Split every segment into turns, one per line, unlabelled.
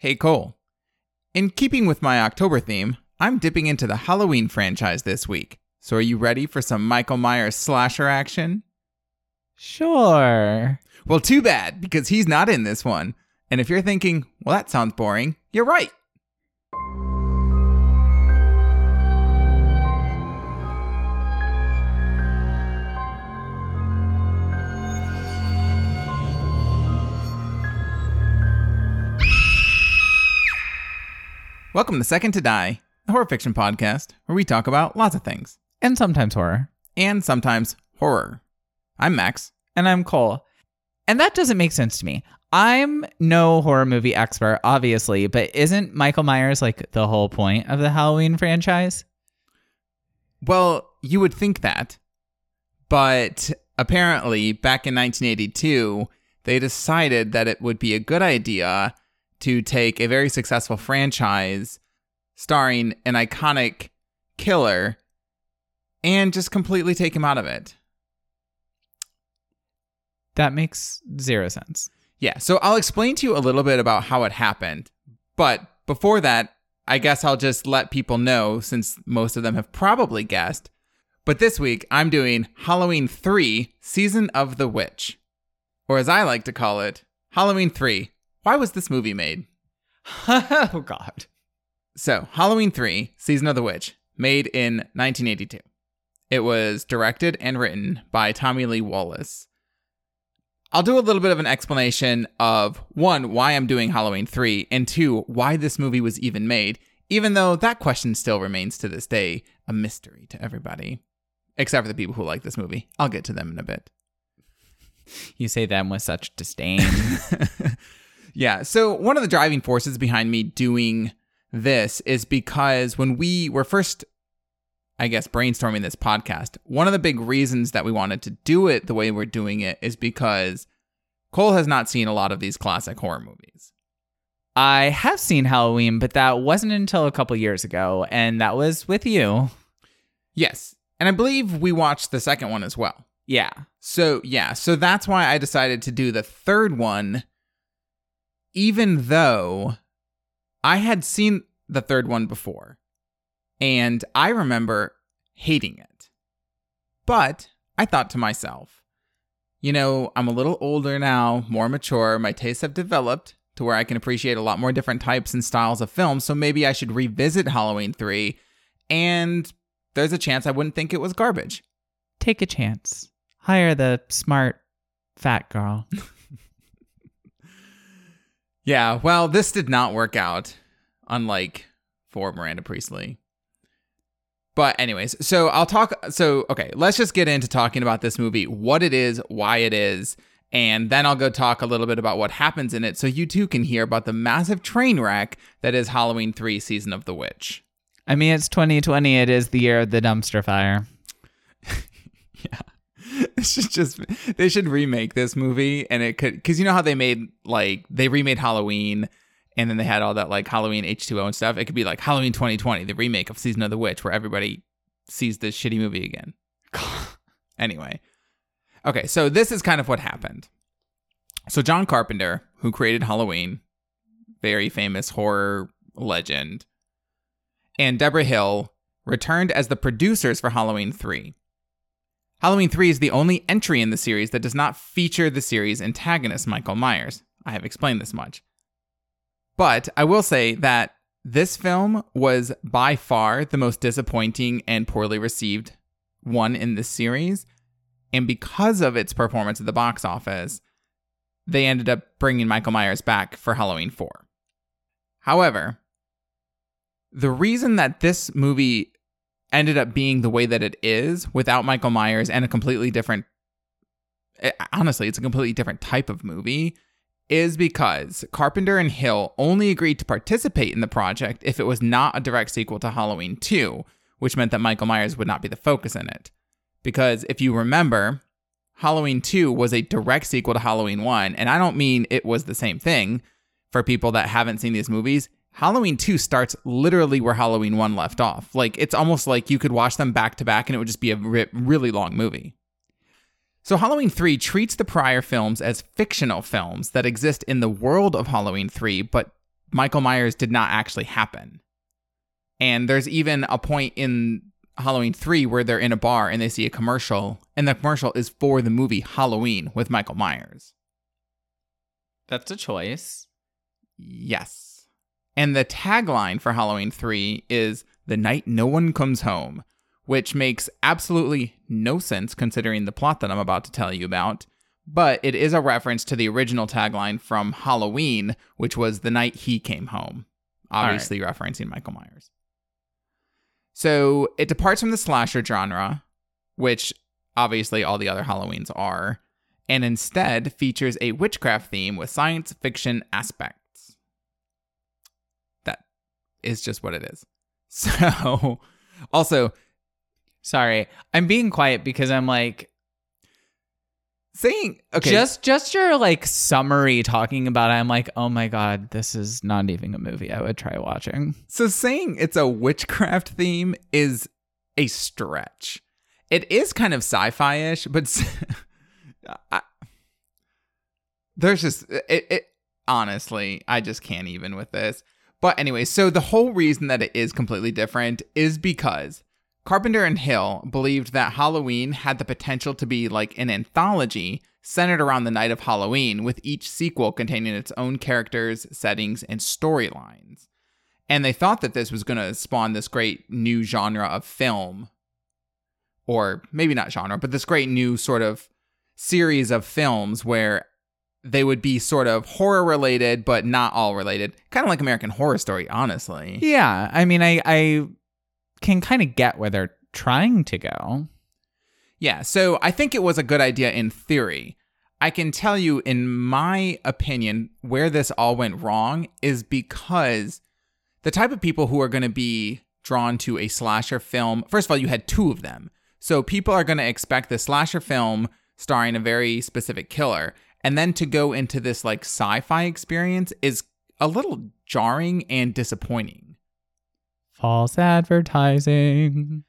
Hey, Cole. In keeping with my October theme, I'm dipping into the Halloween franchise this week. So are you ready for some Michael Myers slasher action?
Sure.
Well, too bad, because he's not in this one. And if you're thinking, well, that sounds boring, you're right. Welcome to Second to Die, the horror fiction podcast where we talk about lots of things,
And sometimes horror.
and sometimes horror. I'm Max.
And I'm Cole. And that doesn't make sense to me. I'm no horror movie expert, obviously, but isn't Michael Myers like the whole point of the Halloween franchise?
Well, you would think that, but apparently, back in 1982, they decided that it would be a good idea to take a very successful franchise starring an iconic killer and just completely take him out of it.
That makes zero sense.
Yeah, so I'll explain to you a little bit about how it happened. But before that, I guess I'll just let people know since most of them have probably guessed. But this week, I'm doing Halloween 3 Season of the Witch. Or as I like to call it, Halloween 3 Why was this movie made?
oh, God.
So, Halloween 3 Season of the Witch, made in 1982. It was directed and written by Tommy Lee Wallace. I'll do a little bit of an explanation of one, why I'm doing Halloween 3, and two, why this movie was even made, even though that question still remains to this day a mystery to everybody, except for the people who like this movie. I'll get to them in a bit.
You say them with such disdain.
yeah, so one of the driving forces behind me doing this is because when we were first I guess, brainstorming this podcast, one of the big reasons that we wanted to do it the way we're doing it is because Cole has not seen a lot of these classic horror movies.
I have seen Halloween, but that wasn't until a couple years ago, and that was with you.
Yes. And I believe we watched the second one as well.
Yeah.
So, yeah, so that's why I decided to do the third one, even though I had seen the third one before. And I remember hating it. But I thought to myself, you know, I'm a little older now, more mature. My tastes have developed to where I can appreciate a lot more different types and styles of film. So maybe I should revisit Halloween 3. And there's a chance I wouldn't think it was garbage.
Take a chance. Hire the smart fat girl.
yeah, well, this did not work out, unlike for Miranda Priestley. But anyways, so I'll talk so okay, let's just get into talking about this movie, what it is, why it is, and then I'll go talk a little bit about what happens in it so you too can hear about the massive train wreck that is Halloween 3 Season of the Witch.
I mean, it's 2020. It is the year of the dumpster fire.
yeah. It should just they should remake this movie and it could cuz you know how they made like they remade Halloween and then they had all that like Halloween H2O and stuff. It could be like Halloween 2020, the remake of Season of the Witch, where everybody sees this shitty movie again. anyway. Okay, so this is kind of what happened. So John Carpenter, who created Halloween, very famous horror legend, and Debra Hill returned as the producers for Halloween 3. Halloween 3 is the only entry in the series that does not feature the series antagonist Michael Myers. I have explained this much. But I will say that this film was by far the most disappointing and poorly received one in this series. And because of its performance at the box office, they ended up bringing Michael Myers back for Halloween 4. However, the reason that this movie ended up being the way that it is without Michael Myers and a completely different eh, honestly, it's a completely different type of movie is because Carpenter and Hill only agreed to participate in the project if it was not a direct sequel to Halloween 2, which meant that Michael Myers would not be the focus in it. Because if you remember, Halloween 2 was a direct sequel to Halloween 1, and I don't mean it was the same thing. For people that haven't seen these movies, Halloween 2 starts literally where Halloween 1 left off. Like, it's almost like you could watch them back to back and it would just be a re- really long movie. So, Halloween 3 treats the prior films as fictional films that exist in the world of Halloween 3, but Michael Myers did not actually happen. And there's even a point in Halloween 3 where they're in a bar and they see a commercial, and the commercial is for the movie Halloween with Michael Myers.
That's a choice.
Yes. And the tagline for Halloween 3 is The Night No One Comes Home, which makes absolutely no sense considering the plot that I'm about to tell you about. But it is a reference to the original tagline from Halloween, which was The Night He Came Home, obviously referencing Michael Myers. So it departs from the slasher genre, which obviously all the other Halloweens are, and instead features a witchcraft theme with science fiction aspects. Is just what it is. So, also,
Sorry, I'm being quiet because I'm like
saying, okay,
just just your like summary talking about it. I'm like, oh my god, this is not even a movie I would try watching.
so saying it's a witchcraft theme is a stretch. It is kind of sci-fi ish, but I, there's just it, it. Honestly, I just can't even with this. But anyway, so the whole reason that it is completely different is because Carpenter and Hill believed that Halloween had the potential to be like an anthology centered around the night of Halloween, with each sequel containing its own characters, settings, and storylines. And they thought that this was going to spawn this great new genre of film, or maybe not genre, but this great new sort of series of films where they would be sort of horror related, but not all related. Kind of like American Horror Story, honestly.
Yeah, I mean, I I can kind of get where they're trying to go.
Yeah, so I think it was a good idea in theory. I can tell you, in my opinion, where this all went wrong is because the type of people who are going to be drawn to a slasher film, first of all, you had two of them. So people are going to expect the slasher film starring a very specific killer. And then to go into this like sci fi experience is a little jarring and disappointing.
False advertising.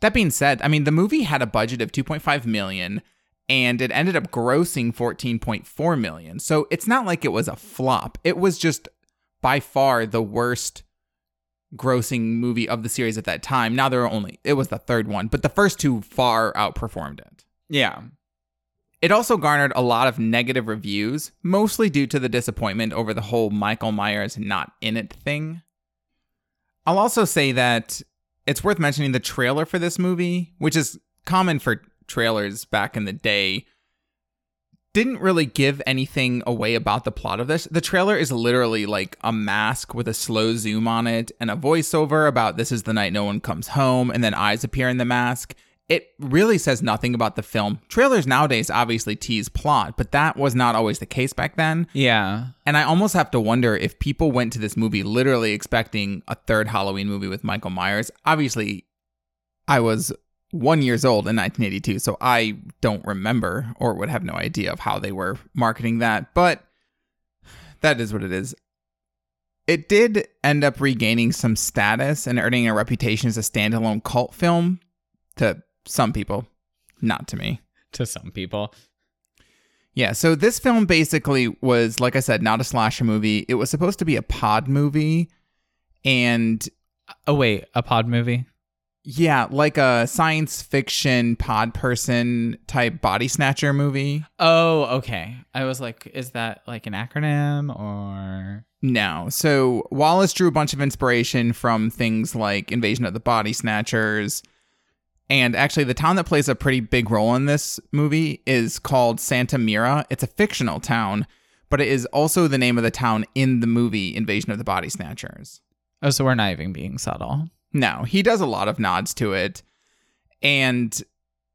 That being said, I mean the movie had a budget of 2.5 million and it ended up grossing 14.4 million. So it's not like it was a flop. It was just by far the worst grossing movie of the series at that time. Now there are only it was the third one, but the first two far outperformed it.
Yeah.
It also garnered a lot of negative reviews, mostly due to the disappointment over the whole Michael Myers not in it thing. I'll also say that it's worth mentioning the trailer for this movie, which is common for trailers back in the day, didn't really give anything away about the plot of this. The trailer is literally like a mask with a slow zoom on it and a voiceover about this is the night no one comes home, and then eyes appear in the mask. It really says nothing about the film. Trailers nowadays obviously tease plot, but that was not always the case back then.
Yeah.
And I almost have to wonder if people went to this movie literally expecting a third Halloween movie with Michael Myers. Obviously, I was one years old in 1982, so I don't remember or would have no idea of how they were marketing that. But that is what it is. It did end up regaining some status and earning a reputation as a standalone cult film to some people, not to me.
To some people.
Yeah, so this film basically was, like I said, not a slasher movie. It was supposed to be a pod movie. And
Oh wait, a pod movie?
yeah, like a science fiction pod person type body snatcher movie.
Oh, okay. I was like, is that like an acronym or
No. So Wallace drew a bunch of inspiration from things like Invasion of the Body Snatchers. And actually, the town that plays a pretty big role in this movie is called Santa Mira. It's a fictional town, but it is also the name of the town in the movie Invasion of the Body Snatchers.
Oh, so we're not even being subtle.
No, he does a lot of nods to it. And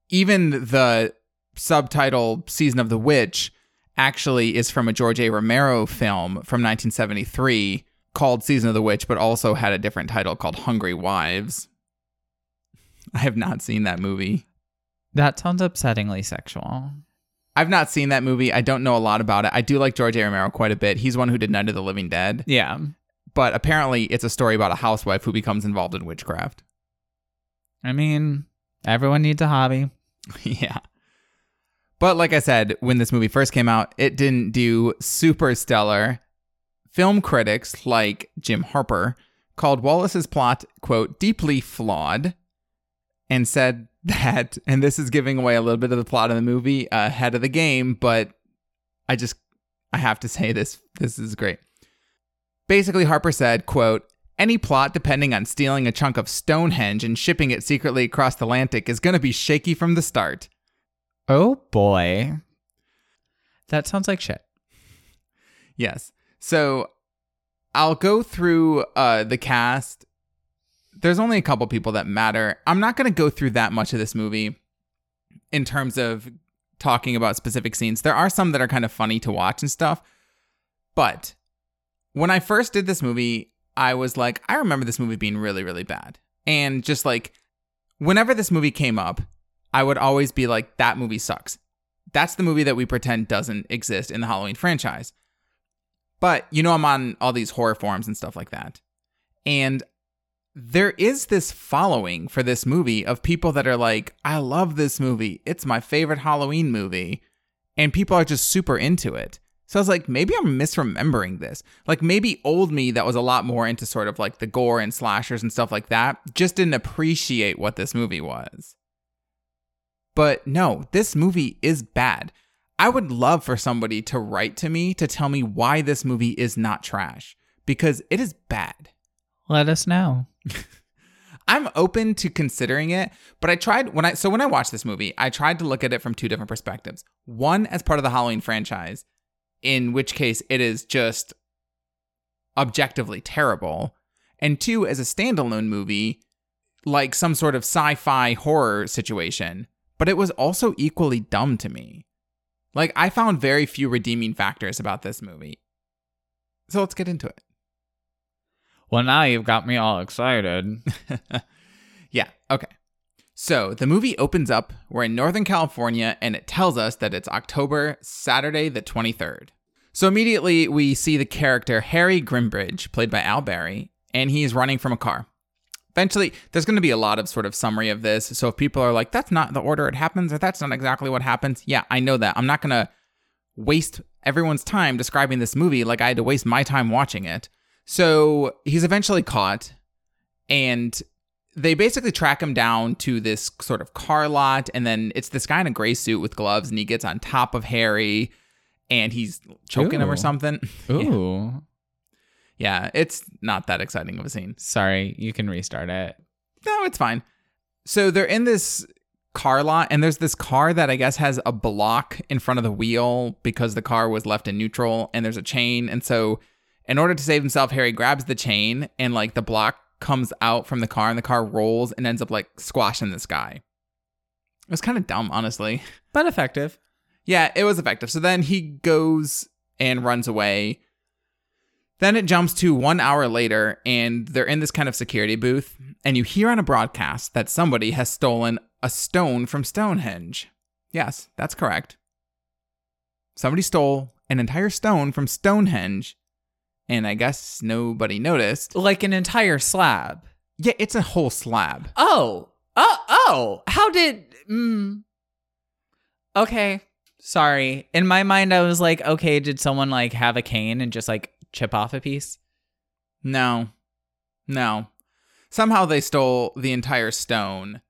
even the subtitle Season of the Witch actually is from a George A. Romero film from 1973 called Season of the Witch, but also had a different title called Hungry Wives. I have not seen that movie.
That sounds upsettingly sexual.
I've not seen that movie. I don't know a lot about it. I do like George A. Romero quite a bit. He's one who did Night of the Living Dead.
Yeah.
But apparently, it's a story about a housewife who becomes involved in witchcraft.
I mean, everyone needs a hobby.
yeah. But like I said, when this movie first came out, it didn't do super stellar. film critics like Jim Harper called Wallace's plot, quote, deeply flawed, and said that, and this is giving away a little bit of the plot of the movie ahead of the game, but I just, I have to say this, this is great. Basically, Harper said, quote, any plot depending on stealing a chunk of Stonehenge and shipping it secretly across the Atlantic is going to be shaky from the start.
Oh boy. That sounds like shit.
Yes. So I'll go through uh, the cast. There's only a couple people that matter. I'm not going to go through that much of this movie in terms of talking about specific scenes. There are some that are kind of funny to watch and stuff. But when I first did this movie, I was like, I remember this movie being really, really bad. And just like, whenever this movie came up, I would always be like, that movie sucks. That's the movie that we pretend doesn't exist in the Halloween franchise. But you know, I'm on all these horror forums and stuff like that. And there is this following for this movie of people that are like, I love this movie. It's my favorite Halloween movie. And people are just super into it. So I was like, maybe I'm misremembering this. Like maybe old me that was a lot more into sort of like the gore and slashers and stuff like that just didn't appreciate what this movie was. But no, this movie is bad. I would love for somebody to write to me to tell me why this movie is not trash because it is bad.
Let us know.
I'm open to considering it, but I tried when I so when I watched this movie, I tried to look at it from two different perspectives. One as part of the Halloween franchise, in which case it is just objectively terrible, and two as a standalone movie, like some sort of sci-fi horror situation, but it was also equally dumb to me. Like I found very few redeeming factors about this movie. So let's get into it.
Well, now you've got me all excited.
yeah, okay. So the movie opens up. We're in Northern California, and it tells us that it's October, Saturday, the 23rd. So immediately we see the character Harry Grimbridge, played by Al Berry, and he's running from a car. Eventually, there's going to be a lot of sort of summary of this. So if people are like, that's not the order it happens, or that's not exactly what happens, yeah, I know that. I'm not going to waste everyone's time describing this movie like I had to waste my time watching it. So he's eventually caught, and they basically track him down to this sort of car lot, and then it's this guy in a gray suit with gloves, and he gets on top of Harry, and he's choking him or
Ooh.
something. Yeah.
Ooh.
yeah, it's not that exciting of a scene.
Sorry, you can restart it.
No, it's fine. So they're in this car lot, and there's this car that I guess has a block in front of the wheel because the car was left in neutral, and there's a chain. And so, in order to save himself, Harry grabs the chain, and like the block comes out from the car, and the car rolls and ends up like squashing this guy. It was kind of dumb, honestly.
But effective.
Yeah, it was effective. So then he goes and runs away. Then it jumps to one hour later, and they're in this kind of security booth, and you hear on a broadcast that somebody has stolen a stone from Stonehenge. Yes, that's correct. Somebody stole an entire stone from Stonehenge, and I guess nobody noticed.
Like an entire slab.
Yeah, it's a whole slab.
Oh. Oh, oh. How did mm. Okay. Sorry. In my mind I was like, okay, did someone like have a cane and just like chip off a piece?
No. No. Somehow they stole the entire stone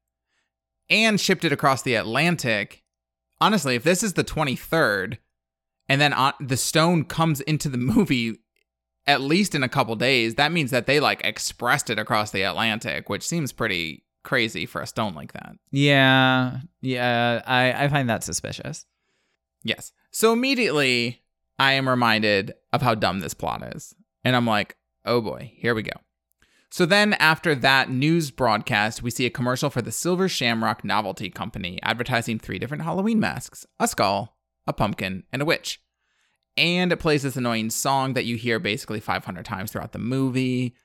and shipped it across the Atlantic. Honestly, if this is the 23rd and then on, the stone comes into the movie at least in a couple days, that means that they like expressed it across the Atlantic, which seems pretty crazy for a stone like that.
Yeah. Yeah, I I find that suspicious.
Yes. So immediately I am reminded of how dumb this plot is. And I'm like, oh boy, here we go. So then after that news broadcast, we see a commercial for the Silver Shamrock Novelty Company advertising three different Halloween masks a skull, a pumpkin, and a witch. And it plays this annoying song that you hear basically 500 times throughout the movie.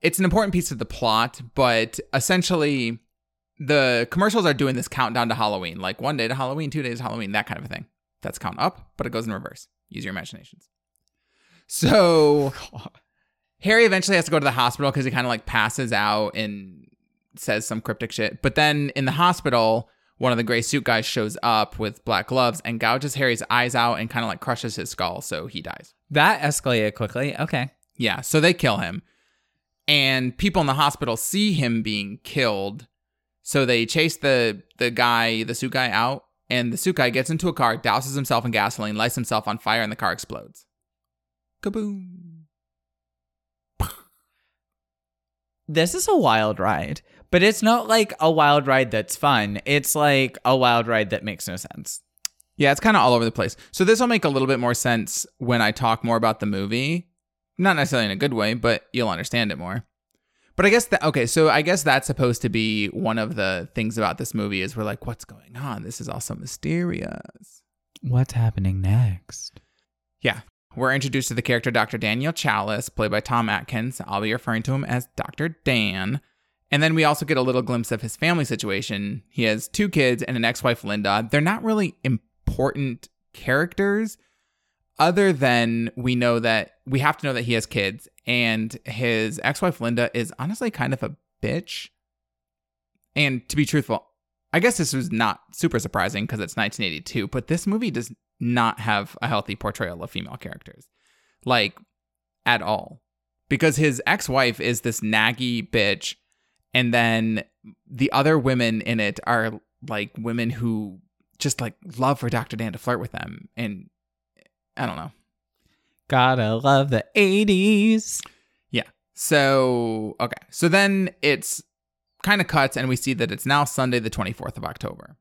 It's an important piece of the plot, but essentially, the commercials are doing this countdown to Halloween, like one day to Halloween, two days to Halloween, that kind of a thing. That's count up, but it goes in reverse. Use your imaginations. So Harry eventually has to go to the hospital because he kind of like passes out and says some cryptic shit. But then in the hospital, one of the gray suit guys shows up with black gloves and gouges Harry's eyes out and kind of like crushes his skull, so he dies.
That escalated quickly. Okay.
Yeah, so they kill him. And people in the hospital see him being killed. So they chase the the guy, the suit guy out, and the suit guy gets into a car, douses himself in gasoline, lights himself on fire, and the car explodes. Kaboom.
This is a wild ride, but it's not like a wild ride that's fun. It's like a wild ride that makes no sense.
Yeah, it's kind of all over the place. So this will make a little bit more sense when I talk more about the movie. Not necessarily in a good way, but you'll understand it more. But I guess that okay, so I guess that's supposed to be one of the things about this movie is we're like, what's going on? This is all so mysterious.
What's happening next?
Yeah. We're introduced to the character Dr. Daniel Challis, played by Tom Atkins. I'll be referring to him as Dr. Dan. And then we also get a little glimpse of his family situation. He has two kids and an ex wife, Linda. They're not really important characters, other than we know that we have to know that he has kids. And his ex wife, Linda, is honestly kind of a bitch. And to be truthful, I guess this was not super surprising because it's 1982, but this movie does not have a healthy portrayal of female characters. Like, at all. Because his ex wife is this naggy bitch, and then the other women in it are like women who just like love for Dr. Dan to flirt with them. And I don't know.
Gotta love the 80s.
Yeah. So, okay. So then it's kind of cuts, and we see that it's now Sunday, the 24th of October.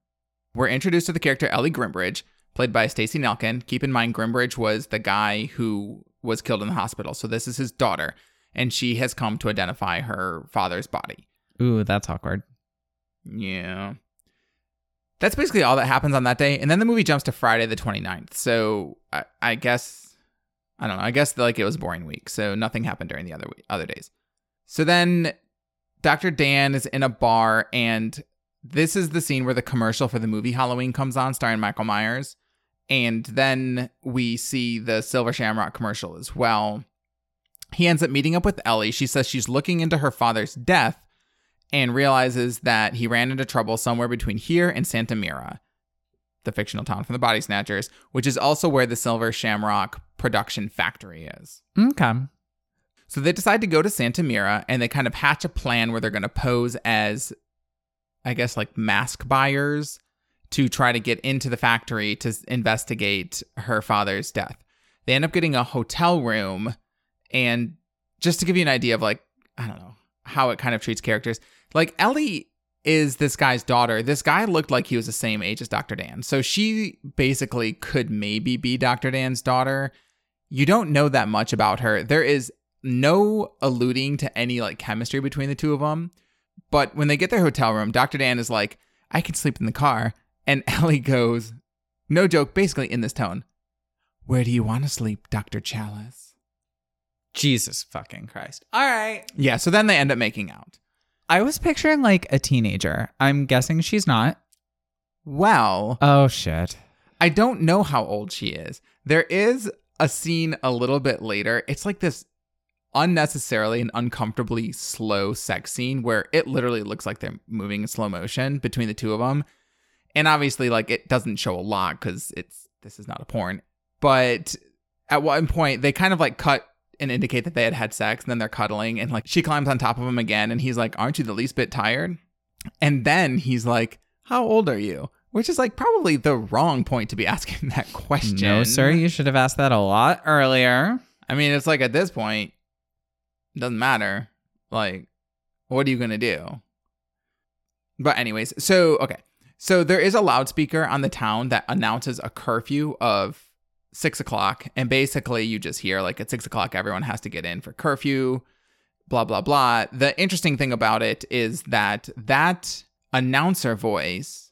We're introduced to the character Ellie Grimbridge, played by Stacy Nelkin. Keep in mind, Grimbridge was the guy who was killed in the hospital. So this is his daughter, and she has come to identify her father's body.
Ooh, that's awkward.
Yeah. That's basically all that happens on that day. And then the movie jumps to Friday the 29th. So I, I guess, I don't know. I guess like it was a boring week. So nothing happened during the other other days. So then Dr. Dan is in a bar and this is the scene where the commercial for the movie Halloween comes on starring Michael Myers. And then we see the Silver Shamrock commercial as well. He ends up meeting up with Ellie. She says she's looking into her father's death and realizes that he ran into trouble somewhere between here and Santa Mira, the fictional town from the Body Snatchers, which is also where the Silver Shamrock production factory is.
Okay.
So they decide to go to Santa Mira and they kind of hatch a plan where they're going to pose as, I guess, like mask buyers to try to get into the factory to investigate her father's death. They end up getting a hotel room. And just to give you an idea of like, I don't know, how it kind of treats characters, like Ellie is this guy's daughter. This guy looked like he was the same age as Dr. Dan. So she basically could maybe be Dr. Dan's daughter. You don't know that much about her. There is no alluding to any like chemistry between the two of them. But when they get their hotel room, Dr. Dan is like, I can sleep in the car. And Ellie goes, no joke, basically in this tone, Where do you want to sleep, Dr. Challis?
Jesus fucking Christ. All right.
Yeah, so then they end up making out.
I was picturing like a teenager. I'm guessing she's not.
Well,
Oh shit.
I don't know how old she is. There is a scene a little bit later. It's like this unnecessarily and uncomfortably slow sex scene where it literally looks like they're moving in slow motion between the two of them. And obviously like it doesn't show a lot cuz it's this is not a porn. But at one point they kind of like cut and indicate that they had had sex and then they're cuddling and like she climbs on top of him again and he's like, "Aren't you the least bit tired?" And then he's like, "How old are you?" Which is like probably the wrong point to be asking that question.
No, sir. You should have asked that a lot earlier.
I mean, it's like at this point, it doesn't matter. Like, what are you gonna do? But anyways, so okay, so there is a loudspeaker on the town that announces a curfew of six o'clock, and basically you just hear like at six o'clock everyone has to get in for curfew. Blah blah blah. The interesting thing about it is that that announcer voice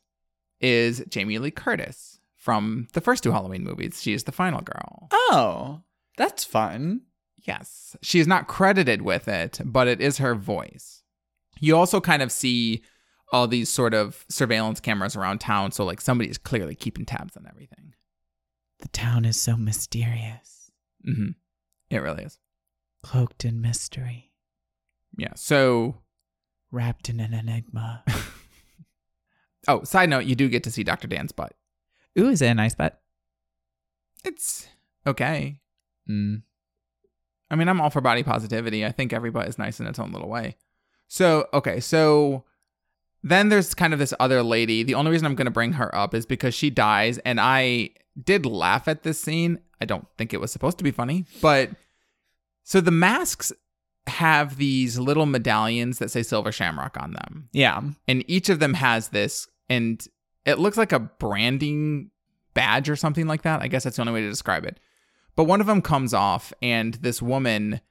is Jamie Lee Curtis from the first two Halloween movies. She is the final girl.
Oh, that's fun.
Yes. She is not credited with it, but it is her voice. You also kind of see all these sort of surveillance cameras around town. So, like, somebody is clearly keeping tabs on everything.
The town is so mysterious,
hmm It really is.
cloaked in mystery,
Yeah. So,
wrapped in an enigma.
Oh, side note, you do get to see Dr. Dan's butt.
Ooh, is it a nice butt?
It's okay.
Mm.
I mean, I'm all for body positivity. I think every butt is nice in its own little way. So, okay, so then there's kind of this other lady. The only reason I'm going to bring her up is because she dies, and I did laugh at this scene. I don't think it was supposed to be funny, but so the masks have these little medallions that say Silver Shamrock on them,
Yeah.
and each of them has this, and it looks like a branding badge or something like that. I guess that's the only way to describe it. But one of them comes off, and this woman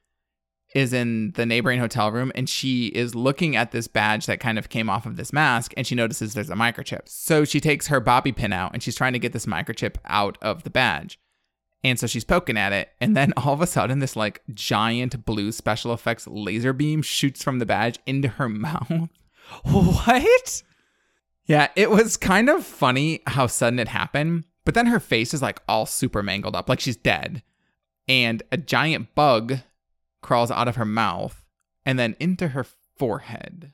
is in the neighboring hotel room and she is looking at this badge that kind of came off of this mask and she notices there's a microchip. So she takes her bobby pin out and she's trying to get this microchip out of the badge. And so she's poking at it and then all of a sudden this like giant blue special effects laser beam shoots from the badge into her mouth.
What?
Yeah, it was kind of funny how sudden it happened, but then her face is like all super mangled up like she's dead. And a giant bug crawls out of her mouth and then into her forehead.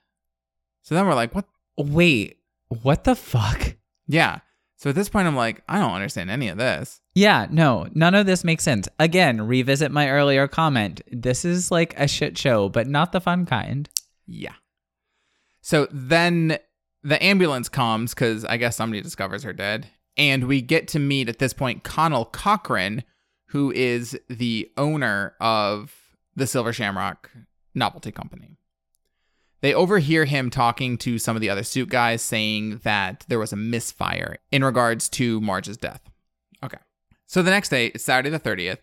So then we're like, what?
Wait, what the fuck?
Yeah. So at this point, I'm like, I don't understand any of this.
Yeah, no, none of this makes sense. Again, revisit my earlier comment. This is like a shit show, but not the fun kind.
Yeah. So then the ambulance comes because I guess somebody discovers her dead. And we get to meet at this point Conal Cochran, who is the owner of the Silver Shamrock Novelty Company. They overhear him talking to some of the other suit guys saying that there was a misfire in regards to Marge's death. Okay. So the next day, it's Saturday the 30th.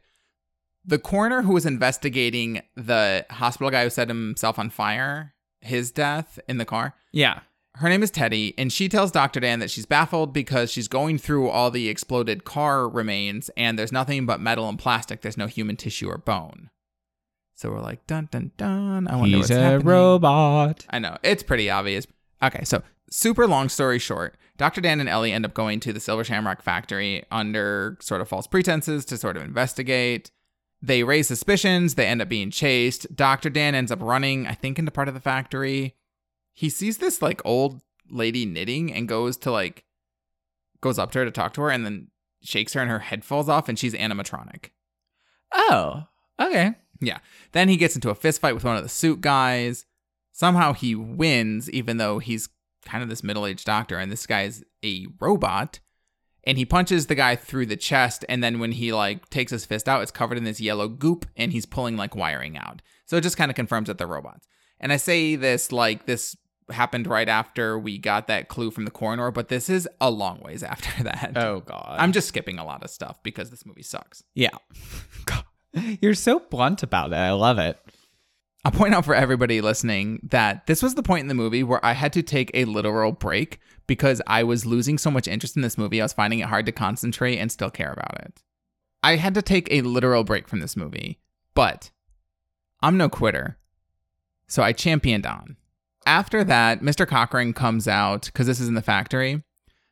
The coroner who was investigating the hospital guy who set himself on fire, his death in the car,
Yeah.
her name is Teddy, and she tells Dr. Dan that she's baffled because she's going through all the exploded car remains and there's nothing but metal and plastic. There's no human tissue or bone. So we're like, dun dun dun. I wonder
He's
what's
a
happening.
robot.
I know. It's pretty obvious. Okay, so super long story short, Dr. Dan and Ellie end up going to the Silver Shamrock factory under sort of false pretenses to sort of investigate. They raise suspicions, they end up being chased. Dr. Dan ends up running, I think, into part of the factory. He sees this like old lady knitting and goes to like goes up to her to talk to her and then shakes her and her head falls off and she's animatronic.
Oh, okay.
Then he gets into a fist fight with one of the suit guys. Somehow he wins, even though he's kind of this middle aged doctor, and this guy's a robot. And he punches the guy through the chest, and then when he like takes his fist out, it's covered in this yellow goop, and he's pulling like wiring out. So it just kind of confirms that they're robots. And I say this like this happened right after we got that clue from the coroner, but this is a long ways after that.
Oh god.
I'm just skipping a lot of stuff because this movie sucks.
yeah. God. You're so blunt about it. I love it.
I'll point out for everybody listening that this was the point in the movie where I had to take a literal break because I was losing so much interest in this movie. I was finding it hard to concentrate and still care about it. I had to take a literal break from this movie, but I'm no quitter. So I championed on. After that, Mr. Cochran comes out because this is in the factory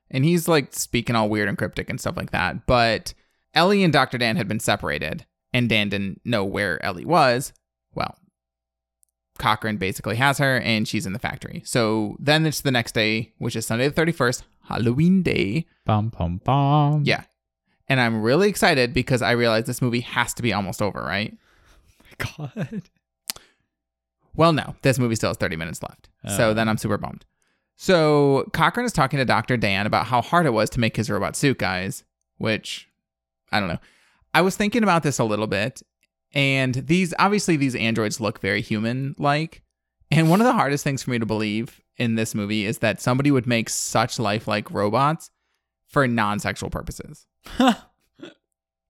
and he's like speaking all weird and cryptic and stuff like that. But Ellie and Dr. Dan had been separated and Dan didn't know where Ellie was. Well, Cochran basically has her and she's in the factory. So then it's the next day, which is Sunday the 31st, Halloween day.
Bum bum bum.
Yeah. And I'm really excited because I realize this movie has to be almost over, right?
My god.
Well, no, this movie still has 30 minutes left. So
Oh.
then I'm super bummed. So Cochran is talking to Dr. Dan about how hard it was to make his robot suit guys, which I don't know. I was thinking about this a little bit, and these obviously these androids look very human like. And one of the hardest things for me to believe in this movie is that somebody would make such lifelike robots for non-sexual purposes. Do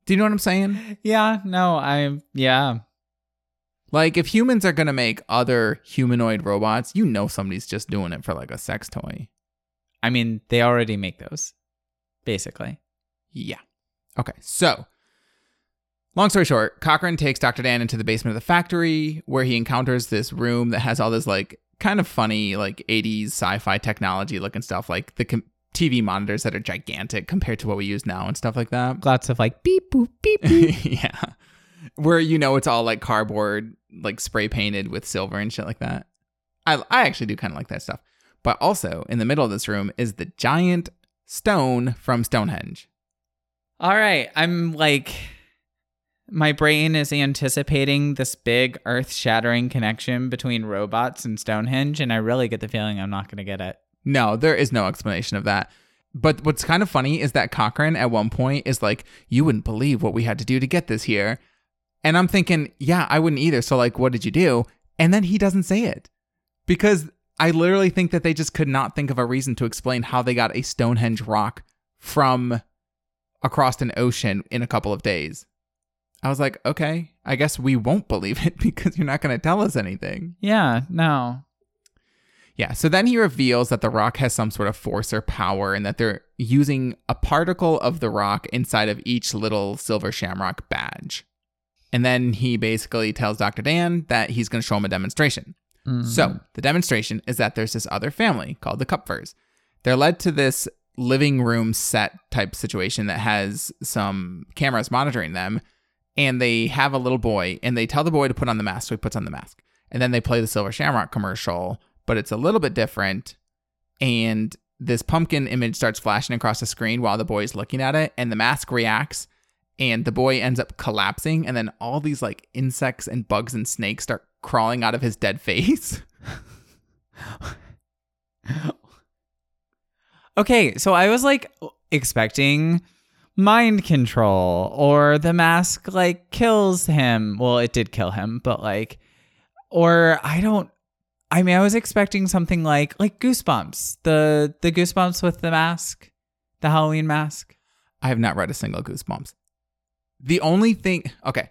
you know what I'm saying?
yeah, no, I'm yeah.
Like if humans are going to make other humanoid robots, you know somebody's just doing it for like a sex toy.
I mean, they already make those. Basically.
Yeah. Okay. So, long story short, Cochran takes Dr. Dan into the basement of the factory where he encounters this room that has all this like kind of funny like 80s sci-fi technology looking stuff like the com- TV monitors that are gigantic compared to what we use now and stuff like that.
Lots of like beep boop beep beep.
yeah. Where you know it's all like cardboard like spray painted with silver and shit like that. I I actually do kind of like that stuff. But also in the middle of this room is the giant stone from Stonehenge.
All right. I'm like, my brain is anticipating this big earth shattering connection between robots and Stonehenge. And I really get the feeling I'm not going to get it.
No, there is no explanation of that. But what's kind of funny is that Cochran at one point is like, You wouldn't believe what we had to do to get this here. And I'm thinking, Yeah, I wouldn't either. So, like, what did you do? And then he doesn't say it because I literally think that they just could not think of a reason to explain how they got a Stonehenge rock from across an ocean in a couple of days. I was like, okay, I guess we won't believe it because you're not going to tell us anything.
Yeah, no.
Yeah, so then he reveals that the rock has some sort of force or power and that they're using a particle of the rock inside of each little silver shamrock badge. And then he basically tells Dr. Dan that he's going to show him a demonstration.
Mm.
So the demonstration is that there's this other family called the Kupfers. They're led to this living room set type situation that has some cameras monitoring them, and they have a little boy, and they tell the boy to put on the mask, so he puts on the mask, and then they play the Silver Shamrock commercial, but it's a little bit different, and this pumpkin image starts flashing across the screen while the boy is looking at it, and the mask reacts. And the boy ends up collapsing, and then all these like insects and bugs and snakes start crawling out of his dead face.
Okay, so I was like expecting mind control or the mask like kills him. Well, it did kill him, but like or I don't I mean, I was expecting something like like Goosebumps. The the Goosebumps with the mask, the Halloween mask.
I have not read a single Goosebumps. The only thing, okay,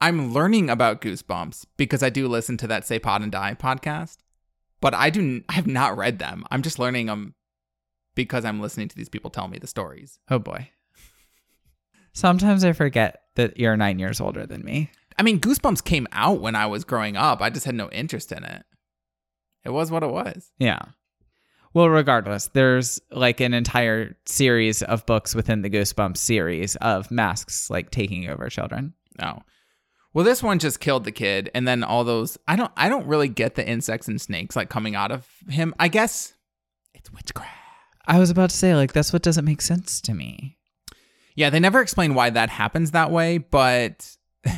I'm learning about Goosebumps because I do listen to that Say Pod and Die podcast, but I do I have not read them. I'm just learning them because I'm listening to these people tell me the stories.
Oh boy. Sometimes I forget that you're 9 years older than me.
I mean, Goosebumps came out when I was growing up. I just had no interest in it. It was what it was.
Yeah. Well, regardless, there's like an entire series of books within the Goosebumps series of masks like taking over children.
Oh. Well, this one just killed the kid, and then all those. I don't. I don't really get the insects and snakes like coming out of him. I guess it's witchcraft.
I was about to say, like, that's what doesn't make sense to me.
Yeah, they never explain why that happens that way, but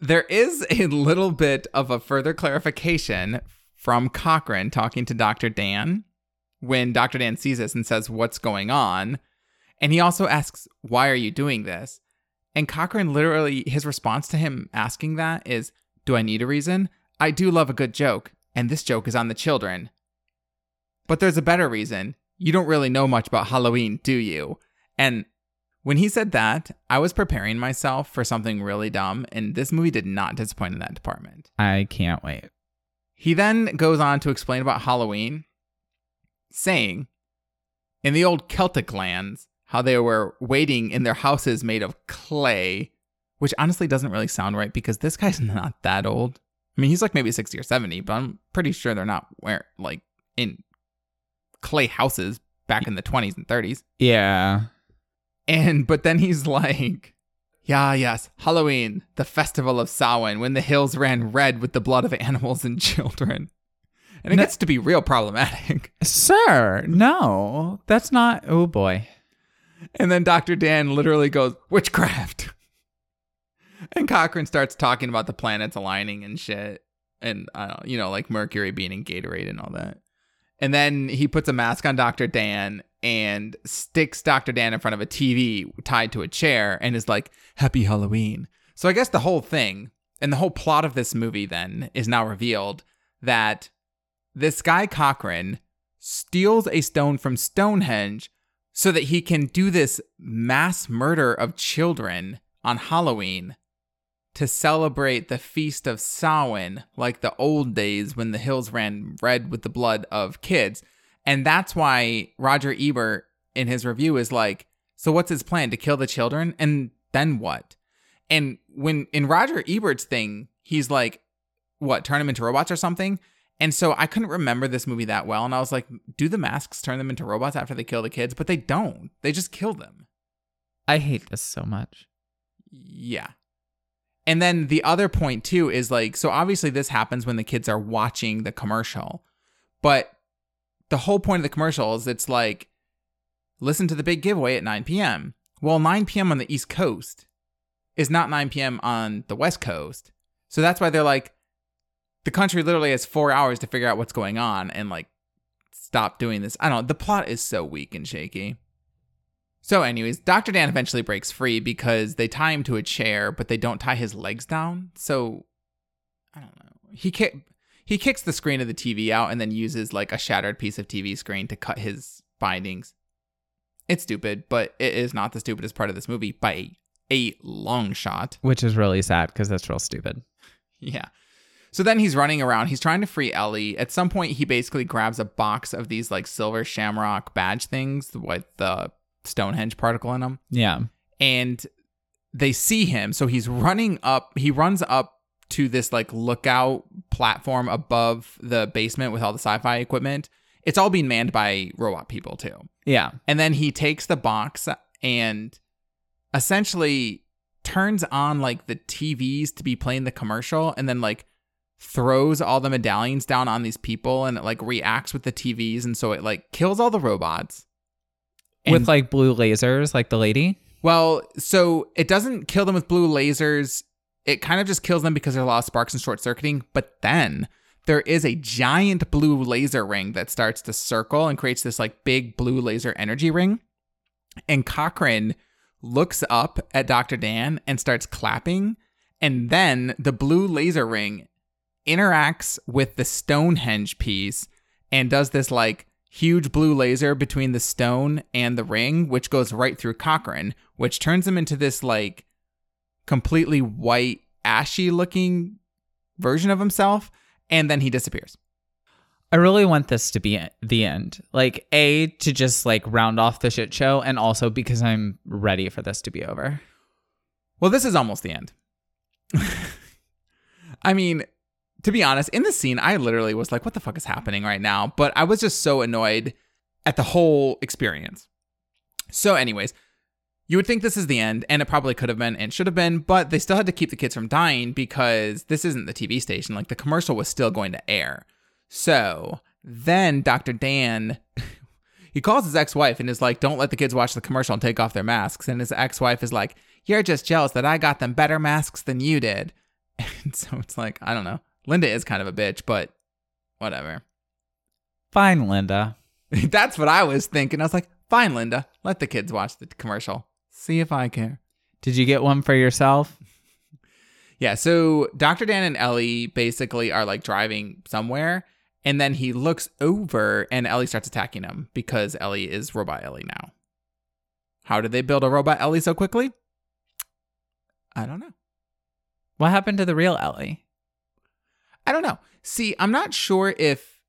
there is a little bit of a further clarification from Cochran talking to Dr. Dan when Dr. Dan sees this and says, What's going on? And he also asks, Why are you doing this? And Cochran literally, his response to him asking that is, Do I need a reason? I do love a good joke, and this joke is on the children. But there's a better reason. You don't really know much about Halloween, do you? And when he said that, I was preparing myself for something really dumb, and this movie did not disappoint in that department.
I can't wait.
He then goes on to explain about Halloween, saying, in the old Celtic lands, how they were waiting in their houses made of clay, which honestly doesn't really sound right because this guy's not that old. I mean, he's like maybe 60 or 70, but I'm pretty sure they're not where like in clay houses back in the 20s and 30s.
Yeah.
And but then he's like, Yeah, yes, Halloween, the festival of Samhain, when the hills ran red with the blood of animals and children. And it
No-
gets to be real problematic.
Sir, no, that's not. Oh boy.
And then Dr. Dan literally goes, Witchcraft. And Cochran starts talking about the planets aligning and shit. And, I don't, you know, like Mercury being in Gatorade and all that. And then he puts a mask on Dr. Dan and sticks Dr. Dan in front of a TV tied to a chair and is like, Happy Halloween. So I guess the whole thing and the whole plot of this movie then is now revealed that this guy Cochran steals a stone from Stonehenge so that he can do this mass murder of children on Halloween to celebrate the feast of Samhain, like the old days when the hills ran red with the blood of kids. And that's why Roger Ebert in his review is like, so what's his plan to kill the children and then what? And when in Roger Ebert's thing, he's like, what, turn them into robots or something? And so I couldn't remember this movie that well. And I was like, do the masks turn them into robots after they kill the kids? But they don't. They just kill them.
I hate this so much.
Yeah. And then the other point too is like, so obviously this happens when the kids are watching the commercial, but the whole point of the commercial is it's like, listen to the big giveaway at 9 p.m. Well, 9 p.m. on the East Coast is not 9 p.m. on the West Coast. So that's why they're like, the country literally has four hours to figure out what's going on and like stop doing this. I don't know. The plot is so weak and shaky. So, anyways, Dr. Dan eventually breaks free because they tie him to a chair, but they don't tie his legs down. So, I don't know. He kick he kicks the screen of the TV out and then uses like a shattered piece of TV screen to cut his bindings. It's stupid, but it is not the stupidest part of this movie by a, a long shot.
Which is really sad because that's real stupid.
Yeah. So then he's running around. He's trying to free Ellie. At some point, he basically grabs a box of these like silver shamrock badge things with the Stonehenge particle in them.
Yeah.
And they see him. So he's running up. He runs up to this like lookout platform above the basement with all the sci fi equipment. It's all being manned by robot people too.
Yeah.
And then he takes the box and essentially turns on like the TVs to be playing the commercial and then like throws all the medallions down on these people and it like reacts with the TVs and so it like kills all the robots. And-
With like blue lasers, like the lady.
well, so it doesn't kill them with blue lasers. It kind of just kills them because there's a lot of sparks and short circuiting. But then there is a giant blue laser ring that starts to circle and creates this like big blue laser energy ring. And Cochran looks up at Dr. Dan and starts clapping. And then the blue laser ring interacts with the Stonehenge piece and does this like huge blue laser between the stone and the ring, which goes right through Cochran, which turns him into this like completely white, ashy looking version of himself. And then he disappears.
I really want this to be the end. Like, A, to just like round off the shit show, and also because I'm ready for this to be over.
Well, this is almost the end. I mean, to be honest, in this scene, I literally was like, what the fuck is happening right now? But I was just so annoyed at the whole experience. So, anyways, you would think this is the end, and it probably could have been and should have been, but they still had to keep the kids from dying because this isn't the TV station. Like, the commercial was still going to air. So, then Dr. Dan. He calls his ex-wife and is like, "Don't let the kids watch the commercial and take off their masks." And his ex-wife is like, "You're just jealous that I got them better masks than you did." And so it's like, I don't know. Linda is kind of a bitch, but whatever.
Fine, Linda.
That's what I was thinking. I was like, fine, Linda, let the kids watch the commercial. See if I care.
Did you get one for yourself?
Yeah, so Dr. Dan and Ellie basically are like driving somewhere, and then he looks over and Ellie starts attacking him because Ellie is Robot Ellie now. How did they build a Robot Ellie so quickly? I don't know.
What happened to the real Ellie?
I don't know. See, I'm not sure if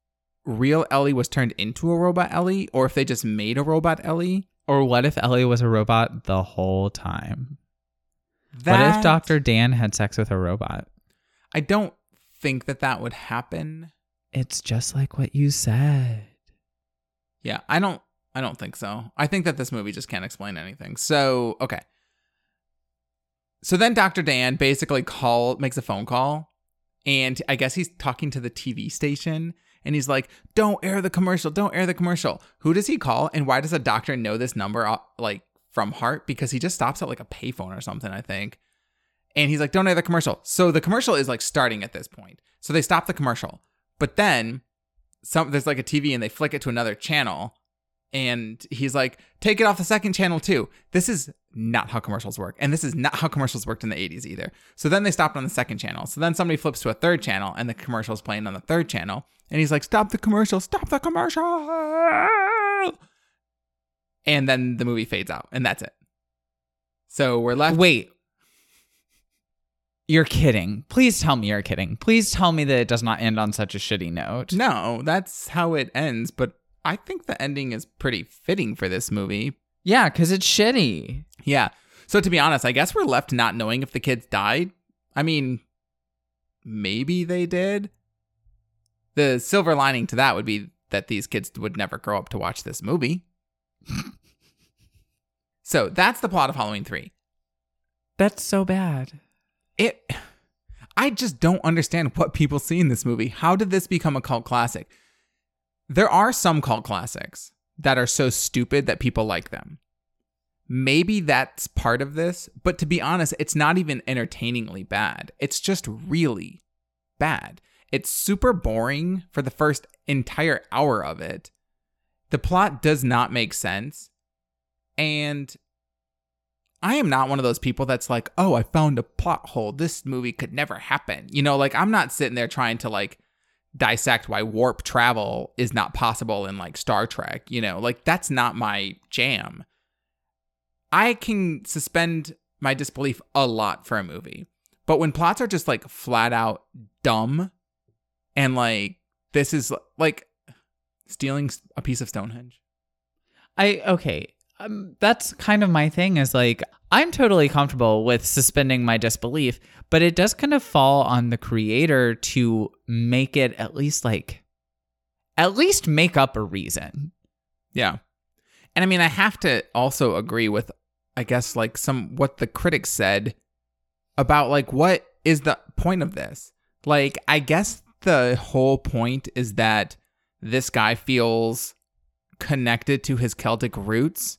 real Ellie was turned into a robot Ellie or if they just made a robot Ellie.
Or what if Ellie was a robot the whole time?
That,
What if Dr. Dan had sex with a robot?
I don't think that that would happen.
It's just like what you said.
Yeah, I don't I don't think so. I think that this movie just can't explain anything. So, okay. So then Dr. Dan basically call makes a phone call and I guess he's talking to the TV station and he's like, "Don't air the commercial. Don't air the commercial." Who does he call and why does a doctor know this number uh, like from heart because he just stops at like a payphone or something, I think. And he's like, "Don't air the commercial." So the commercial is like starting at this point. So they stop the commercial. But then some there's like a TV and they flick it to another channel and he's like take it off the second channel too this is not how commercials work and this is not how commercials worked in the 80s either so then they stopped on the second channel so then somebody flips to a third channel and the commercial's playing on the third channel and he's like stop the commercial stop the commercial and then the movie fades out and that's it so we're left
Wait. You're kidding. Please tell me you're kidding. Please tell me that it does not end on such a shitty note.
no that's how it ends but i think the ending is pretty fitting for this movie
Yeah, because it's shitty.
Yeah. So to be honest, I guess we're left not knowing if the kids died. I mean, maybe they did. The silver lining to that would be that these kids would never grow up to watch this movie. so that's the plot of Halloween 3.
That's so bad.
It I just don't understand what people see in this movie. How did this become a cult classic? there are some cult classics that are so stupid that people like them. Maybe that's part of this, but to be honest, it's not even entertainingly bad. It's just really bad. It's super boring for the first entire hour of it. The plot does not make sense. And I am not one of those people that's like, oh, I found a plot hole. This movie could never happen. You know, like I'm not sitting there trying to like dissect why warp travel is not possible in like Star Trek. You know, like that's not my jam. I can suspend my disbelief a lot for a movie. But when plots are just like flat out dumb and like this is like stealing a piece of Stonehenge.
I okay. Um, that's kind of my thing is like I'm totally comfortable with suspending my disbelief, but it does kind of fall on the creator to make it at least like at least make up a reason.
Yeah. And I mean, I have to also agree with, I guess, like some what the critics said about like what is the point of this? Like, I guess the whole point is that this guy feels connected to his Celtic roots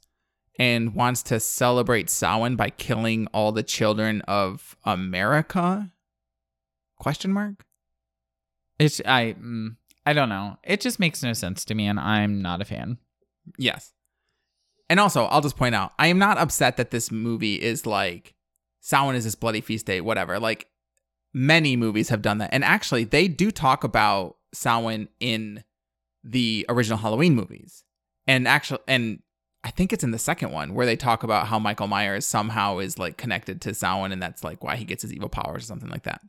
and wants to celebrate Samhain by killing all the children of America? Question mark.
It's I mm, I don't know. It just makes no sense to me, and I'm not a fan.
Yes. And also, I'll just point out, I am not upset that this movie is like Samhain is this bloody feast day, whatever. Like many movies have done that. And actually, they do talk about Samhain in the original Halloween movies. And actually, and I think it's in the second one where they talk about how Michael Myers somehow is like connected to Samhain and that's like why he gets his evil powers or something like that.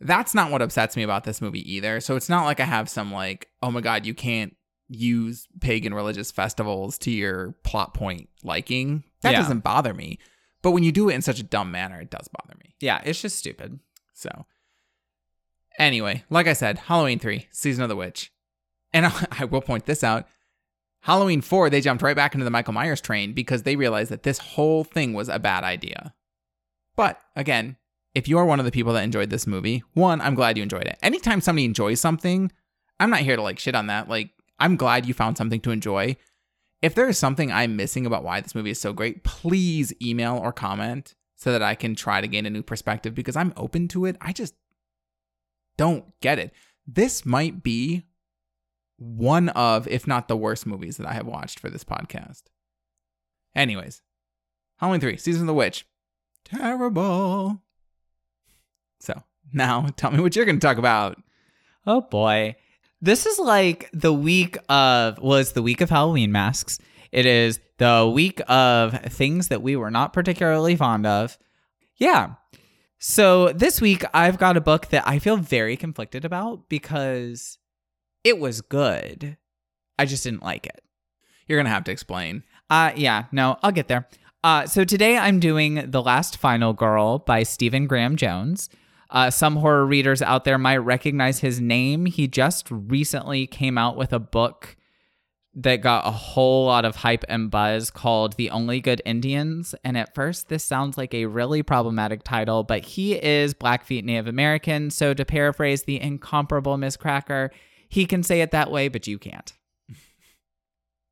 That's not what upsets me about this movie either. So it's not like I have some like, oh my god, you can't use pagan religious festivals to your plot point liking. That
Yeah.
doesn't bother me. But when you do it in such a dumb manner, it does bother me.
Yeah, it's just stupid.
So, anyway, like I said, Halloween 3, Season of the Witch. And I, I will point this out Halloween 4, they jumped right back into the Michael Myers train because they realized that this whole thing was a bad idea. But again, if you are one of the people that enjoyed this movie, one, I'm glad you enjoyed it. Anytime somebody enjoys something, I'm not here to like shit on that. Like, I'm glad you found something to enjoy. If there is something I'm missing about why this movie is so great, please email or comment so that I can try to gain a new perspective because I'm open to it. I just don't get it. This might be one of, if not the worst movies that I have watched for this podcast. Anyways, Halloween 3, Season of the Witch. Terrible. So now tell me what you're going to talk about.
Oh boy. This is like the week of was the week of Halloween masks. It is the week of things that we were not particularly fond of. Yeah. So this week I've got a book that I feel very conflicted about because it was good. I just didn't like it.
You're going to have to explain.
Uh yeah, no, I'll get there. Uh so today I'm doing The Last Final Girl by Stephen Graham Jones. Uh, some horror readers out there might recognize his name. He just recently came out with a book that got a whole lot of hype and buzz called The Only Good Indians. And at first, this sounds like a really problematic title, but he is Blackfeet Native American. So, to paraphrase the incomparable Miz Cracker, he can say it that way, but you can't.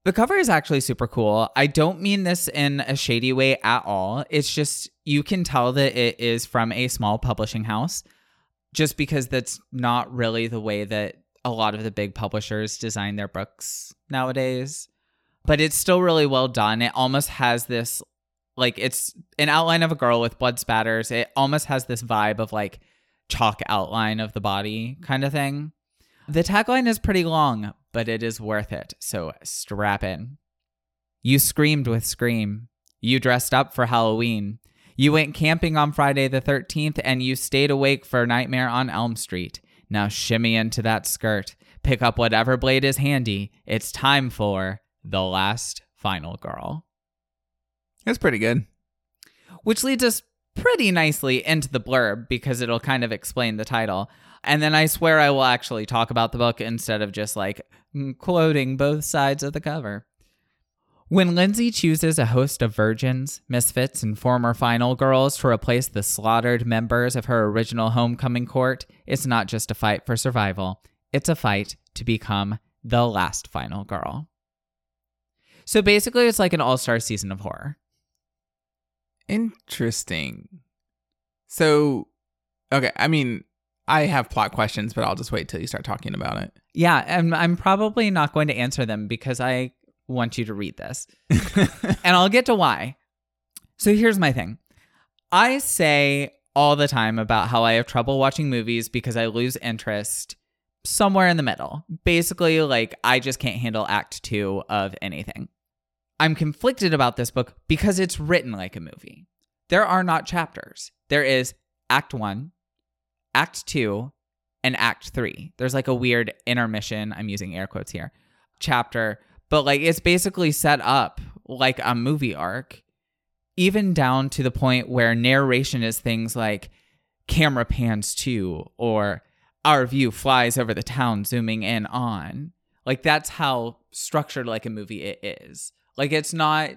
The cover is actually super cool. I don't mean this in a shady way at all. It's just you can tell that it is from a small publishing house just because that's not really the way that a lot of the big publishers design their books nowadays. But it's still really well done. It almost has this like it's an outline of a girl with blood spatters. It almost has this vibe of like chalk outline of the body kind of thing. The tagline is pretty long, but it is worth it. So strap in. You screamed with Scream. You dressed up for Halloween. You went camping on Friday the 13th and you stayed awake for Nightmare on Elm Street. Now shimmy into that skirt. Pick up whatever blade is handy. It's time for The Last Final Girl.
It's pretty good.
Which leads us pretty nicely into the blurb because it'll kind of explain the title. And then I swear I will actually talk about the book instead of just like quoting both sides of the cover. When Lindsay chooses a host of virgins, misfits, and former final girls to replace the slaughtered members of her original homecoming court, it's not just a fight for survival, it's a fight to become The Last Final Girl. So basically, it's like an all star season of horror.
Interesting. So, okay, I mean, I have plot questions, but I'll just wait till you start talking about it.
Yeah, and I'm probably not going to answer them because I want you to read this. and I'll get to why. So here's my thing I say all the time about how I have trouble watching movies because I lose interest somewhere in the middle. Basically, like, I just can't handle act two of anything. I'm conflicted about this book because it's written like a movie. There are not chapters, there is act one, act two, and act three. There's like a weird intermission, I'm using air quotes here, chapter, but like it's basically set up like a movie arc even down to the point where narration is things like camera pans to or our view flies over the town zooming in on. Like that's how structured like a movie it is. Like it's not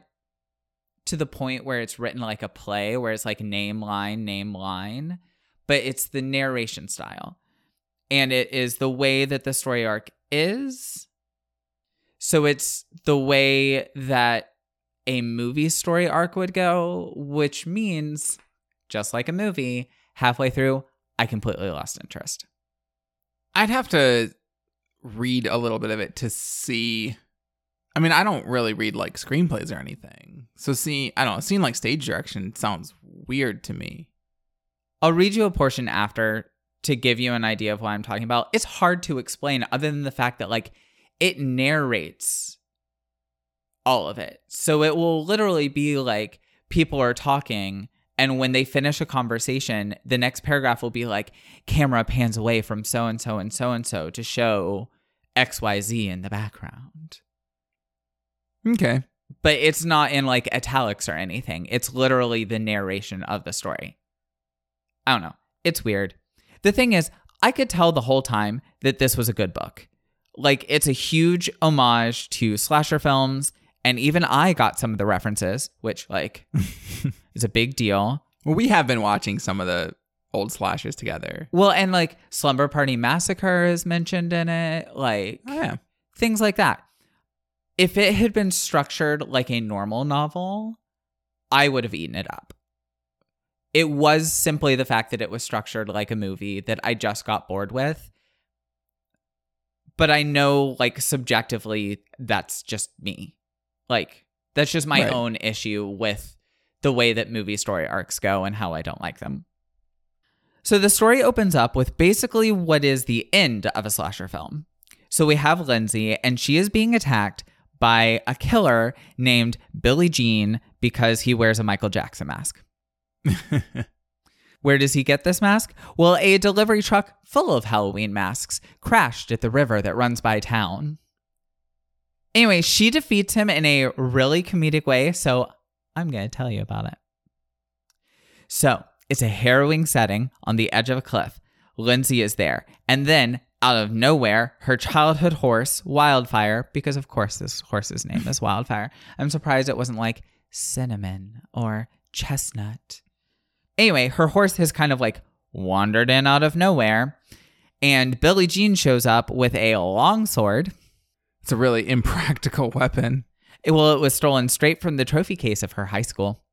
to the point where it's written like a play where it's like name line name line but it's the narration style and it is the way that the story arc is so it's the way that a movie story arc would go, which means, just like a movie, halfway through, I completely lost interest.
I'd have to read a little bit of it to see. I mean, I don't really read like screenplays or anything. So, see, I don't know, seeing like stage direction sounds weird to me.
I'll read you a portion after to give you an idea of what I'm talking about. It's hard to explain other than the fact that, like, it narrates all of it. So it will literally be like people are talking and when they finish a conversation, the next paragraph will be like camera pans away from so and so and so and so to show XYZ in the background.
Okay.
But it's not in like italics or anything. It's literally the narration of the story. I don't know. It's weird. The thing is, I could tell the whole time that this was a good book. Like, it's a huge homage to slasher films and even I got some of the references, which like is a big deal.
Well, we have been watching some of the old slashers together.
Well, and like Slumber Party Massacre is mentioned in it, like
Oh, yeah.
things like that. If it had been structured like a normal novel, I would have eaten it up. It was simply the fact that it was structured like a movie that I just got bored with. But I know, like, subjectively, that's just me. Like, that's just my
Right.
own issue with the way that movie story arcs go and how I don't like them. So the story opens up with basically what is the end of a slasher film. So we have Lindsay, and she is being attacked by a killer named Billie Jean because he wears a Michael Jackson mask. Where does he get this mask? Well, a delivery truck full of Halloween masks crashed at the river that runs by town. Anyway, she defeats him in a really comedic way, so I'm going to tell you about it. So, it's a harrowing setting on the edge of a cliff. Lindsay is there, and then out of nowhere, her childhood horse, Wildfire, because of course this horse's name is Wildfire. I'm surprised it wasn't like Cinnamon or Chestnut. Anyway, her horse has kind of like wandered in out of nowhere, and Billie Jean shows up with a longsword.
It's a really impractical weapon.
It, well, it was stolen straight from the trophy case of her high school.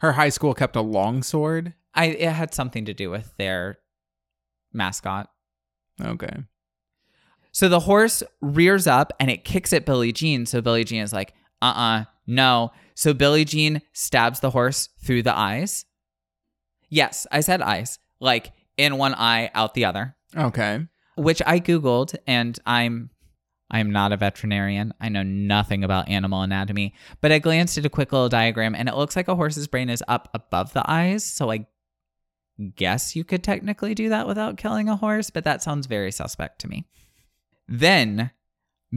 Her high school kept a long sword.
I it had something to do with their mascot.
Okay.
So the horse rears up and it kicks at Billie Jean. So Billie Jean is like, uh uh no. So Billie Jean stabs the horse through the eyes. Yes, I said eyes, like in one eye, out the other,
Okay.
which I Googled and I'm. I'm not a veterinarian. I know nothing about animal anatomy, but I glanced at a quick little diagram and it looks like a horse's brain is up above the eyes. So I guess you could technically do that without killing a horse, but that sounds very suspect to me. Then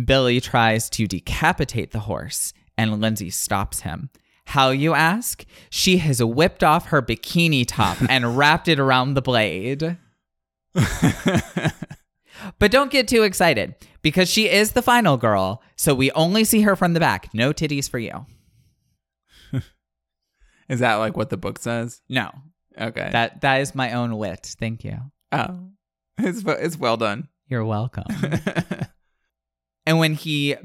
Billie tries to decapitate the horse, and Lindsay stops him. How, you ask? She has whipped off her bikini top and wrapped it around the blade. But don't get too excited because she is the final girl, so we only see her from the back. No titties for you.
Is that like what the book says?
No,
Okay.
that that is my own wit. Thank you.
oh, it's it's well done.
You're welcome. And when he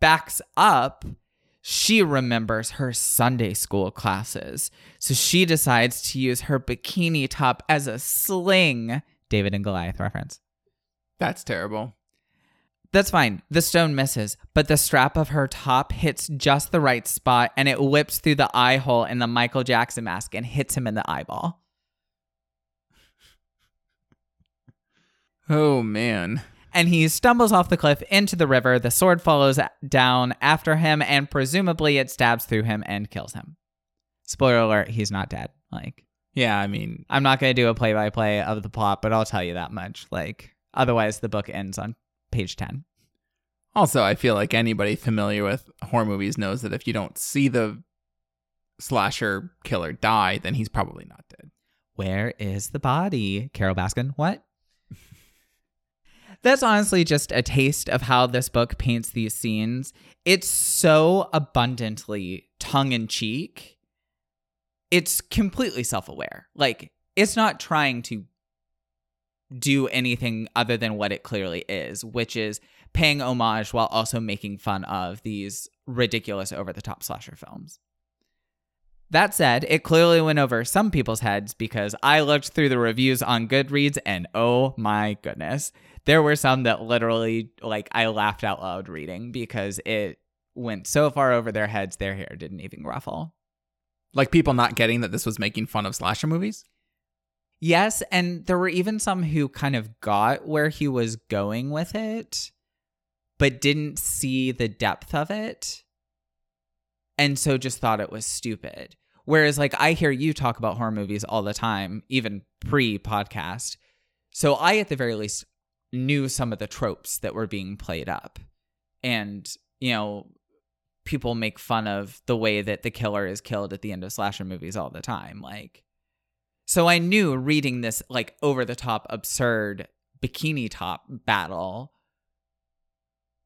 backs up, she remembers her Sunday school classes. So she decides to use her bikini top as a sling. David and Goliath reference.
That's terrible.
That's fine. The stone misses, but the strap of her top hits just the right spot and it whips through the eye hole in the Michael Jackson mask and hits him in the eyeball.
Oh man.
And he stumbles off the cliff into the river. The sword follows down after him and presumably it stabs through him and kills him. Spoiler alert, he's not dead. Like,
Yeah, I mean,
I'm not going to do a play by play of the plot, but I'll tell you that much. Like, otherwise, the book ends on page 10.
also I feel like anybody familiar with horror movies knows that if you don't see the slasher killer die, then he's probably not dead.
Where is the body? Carole Baskin. What? That's honestly just a taste of how this book paints these scenes. It's so abundantly tongue in cheek. It's completely self aware. Like, it's not trying to do anything other than what it clearly is, which is paying homage while also making fun of these ridiculous over the top slasher films. That said, it clearly went over some people's heads because I looked through the reviews on Goodreads and oh my goodness, there were some that literally like I laughed out loud reading because it went so far over their heads their hair didn't even ruffle.
Like people not getting that this was making fun of slasher movies.
Yes, and there were even some who kind of got where he was going with it, but didn't see the depth of it. And so just thought it was stupid. Whereas, like, I hear you talk about horror movies all the time, even pre podcast. So I, at the very least, knew some of the tropes that were being played up. And, you know, people make fun of the way that the killer is killed at the end of slasher movies all the time. Like, so I knew reading this like over the top absurd bikini top battle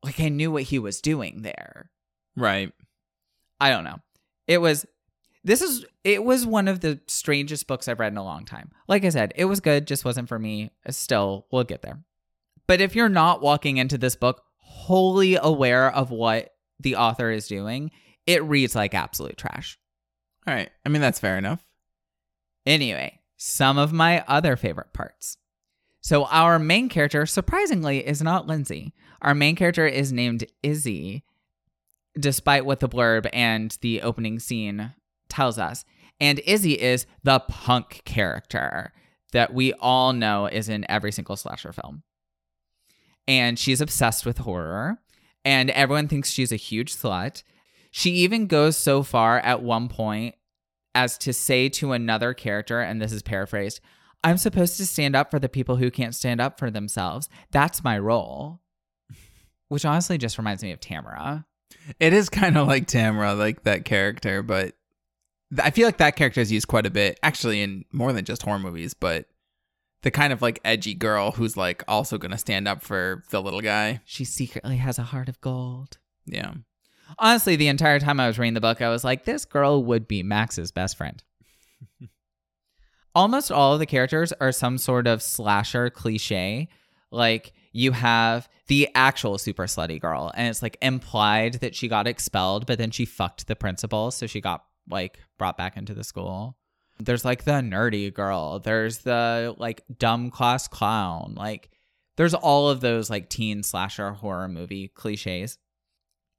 like I knew what he was doing there.
Right.
I don't know. It was this is it was one of the strangest books I've read in a long time. Like I said, it was good, just wasn't for me. Still, we'll get there. But if you're not walking into this book wholly aware of what the author is doing, it reads like absolute trash.
All right. I mean, that's fair enough.
Anyway, some of my other favorite parts. So, our main character, surprisingly, is not Lindsay. Our main character is named Izzy, despite what the blurb and the opening scene tells us. And Izzy is the punk character that we all know is in every single slasher film. And she's obsessed with horror, and everyone thinks she's a huge slut. She even goes so far at one point as to say to another character, and this is paraphrased, I'm supposed to stand up for the people who can't stand up for themselves. That's my role. Which honestly just reminds me of Tamara.
It is kind of like Tamara, like that character, but I feel like that character is used quite a bit, actually, in more than just horror movies, but the kind of like edgy girl who's like also to stand up for the little guy.
She secretly has a heart of gold.
Yeah.
Honestly, the entire time I was reading the book, I was like, this girl would be Max's best friend. Almost all of the characters are some sort of slasher cliche. Like, you have the actual super slutty girl, and it's like implied that she got expelled, but then she fucked the principal, so she got like brought back into the school. There's like the nerdy girl. There's the like dumb class clown. Like, there's all of those like teen slasher horror movie cliches.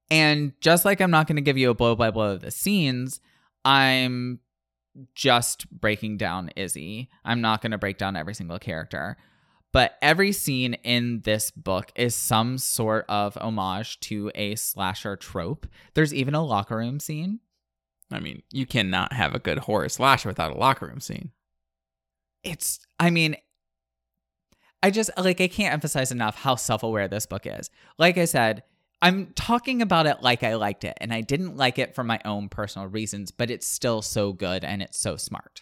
And just like I'm not going to give you a blow by blow of the scenes, I'm just breaking down Izzy. I'm not going to break down every single character. But every scene in this book is some sort of homage to a slasher trope. There's even a locker room scene.
I mean, you cannot have a good horror slasher without a locker room scene.
It's, I mean, I just, like, I can't emphasize enough how self aware this book is. Like I said, I'm talking about it like I liked it, and I didn't like it for my own personal reasons, but it's still so good and it's so smart.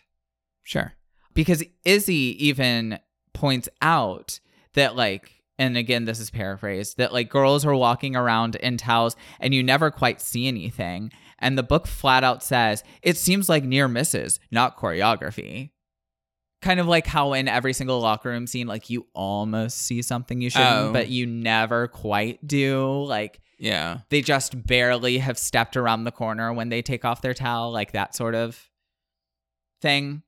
Sure.
Because Izzy even points out that, like, and again, this is paraphrased, that like girls are walking around in towels and you never quite see anything. And the book flat out says, it seems like near misses, not choreography. kind of like how in every single locker room scene, like you almost see something you shouldn't,
Oh.
but you never quite do. Like
Yeah.
they just barely have stepped around the corner when they take off their towel, like that sort of thing.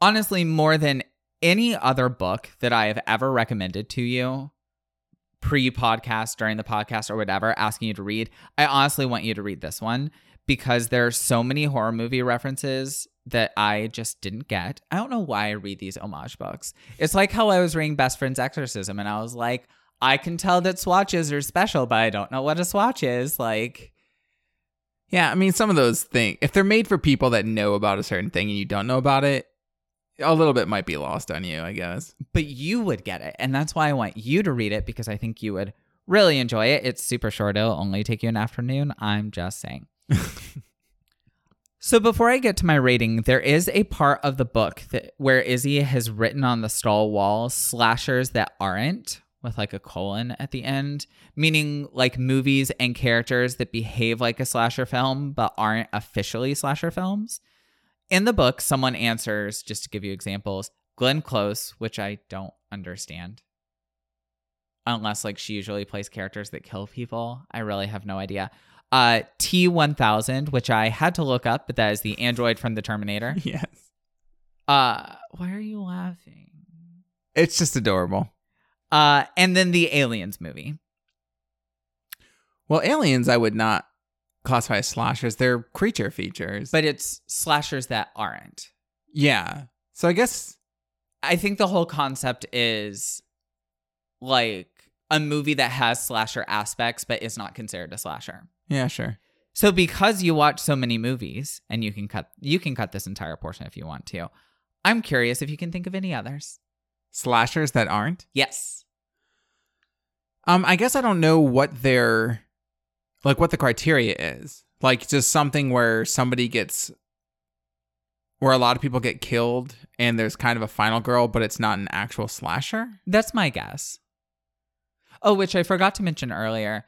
Honestly, more than any other book that I have ever recommended to you, pre podcast, during the podcast, or whatever, asking you to read, I honestly want you to read this one because there are so many horror movie references that I just didn't get. I don't know why I read these homage books. It's like how I was reading Best Friend's Exorcism and I was like, I can tell that swatches are special, but I don't know what a swatch is. Like,
Yeah, I mean, some of those things, if they're made for people that know about a certain thing and you don't know about it, a little bit might be lost on you, I guess.
but you would get it. And that's why I want you to read it because I think you would really enjoy it. It's super short, it'll only take you an afternoon. I'm just saying. so before I get to my rating, there is a part of the book that where Izzy has written on the stall wall slashers that aren't with like a colon at the end, meaning like movies and characters that behave like a slasher film but aren't officially slasher films. In the book, someone answers, just to give you examples, Glenn Close, which I don't understand. Unless like she usually plays characters that kill people. I really have no idea. Uh T1000, which I had to look up, but that is the android from the Terminator.
yes.
Uh why are you laughing?
It's just adorable.
Uh and then the Aliens movie.
Well, aliens, I would not classify as slashers. They're creature features.
But it's slashers that aren't.
yeah. So I guess,
I think the whole concept is like a movie that has slasher aspects but is not considered a slasher.
yeah, sure.
So because you watch so many movies and you can cut you can cut this entire portion if you want to. I'm curious if you can think of any others.
Slashers that aren't?
Yes.
Um, I guess I don't know what their, like, what the criteria is. Like, just something where somebody gets, where a lot of people get killed and there's kind of a final girl, but it's not an actual slasher.
That's my guess. Oh, which I forgot to mention earlier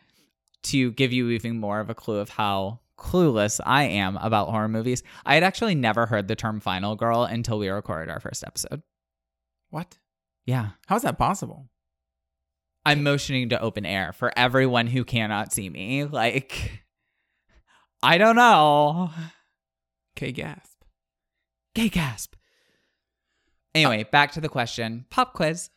to give you even more of a clue of how clueless I am about horror movies. I had actually never heard the term final girl until we recorded our first episode.
What?
Yeah.
How's that possible?
I'm motioning to open air for everyone who cannot see me. Like, I don't know.
Okay, gasp.
Gay gasp. Anyway, uh, back to the question. Pop quiz.